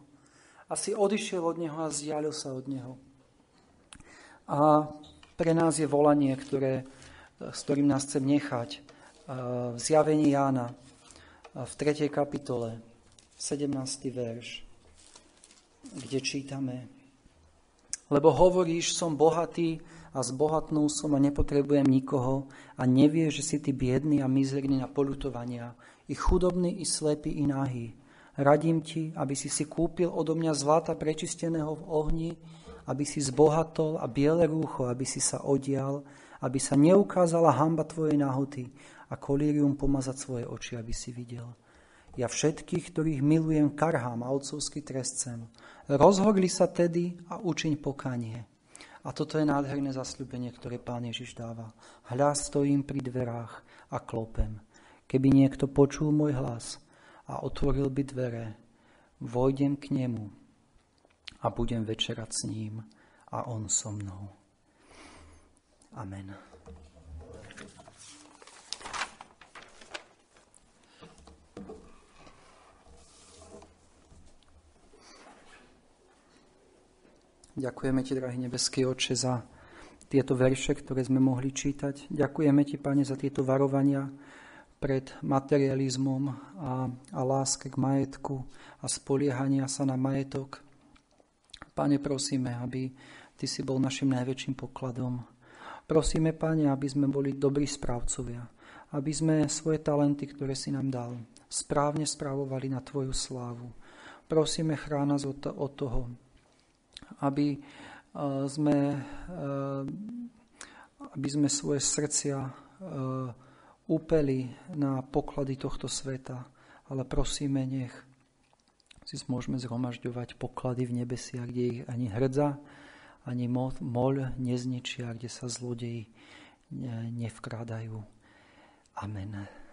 a si odišiel od Neho a zdialil sa od Neho. A pre nás je volanie, ktoré, s ktorým nás chcem nechať. V zjavení Jána v 3. kapitole, 17. verš, kde čítame Lebo hovoríš, som bohatý a zbohatnul som a nepotrebujem nikoho a nevieš, že si ty biedný a mizerný na polutovania, i chudobný, i slepý, i nahý. Radím ti, aby si si kúpil odo mňa zlata prečisteného v ohni, aby si zbohatol a biele rúcho, aby si sa odial, aby sa neukázala hamba tvojej nahoty a kolírium pomazať svoje oči, aby si videl. Ja všetkých, ktorých milujem, karhám a otcovský trestcem. Rozhodli sa tedy a učiň pokanie. A toto je nádherné zasľubenie, ktoré Pán Ježiš dáva. Hľa stojím pri dverách a klopem. Keby niekto počul môj hlas a otvoril by dvere, vojdem k nemu a budem večerať s ním a on so mnou. Amen. Ďakujeme Ti, drahý nebeský Oče, za tieto verše, ktoré sme mohli čítať. Ďakujeme Ti, Pane, za tieto varovania, pred materializmom a, a láske k majetku a spoliehania sa na majetok. Pane, prosíme, aby Ty si bol našim najväčším pokladom. Prosíme, Pane, aby sme boli dobrí správcovia, aby sme svoje talenty, ktoré si nám dal, správne správovali na Tvoju slávu. Prosíme, chrán nás od toho, aby uh, sme, uh, aby sme svoje srdcia uh, úpeli na poklady tohto sveta, ale prosíme, nech si môžeme zhromažďovať poklady v nebesiach, kde ich ani hrdza, ani moľ nezničia, kde sa zlodeji nevkrádajú. Amen.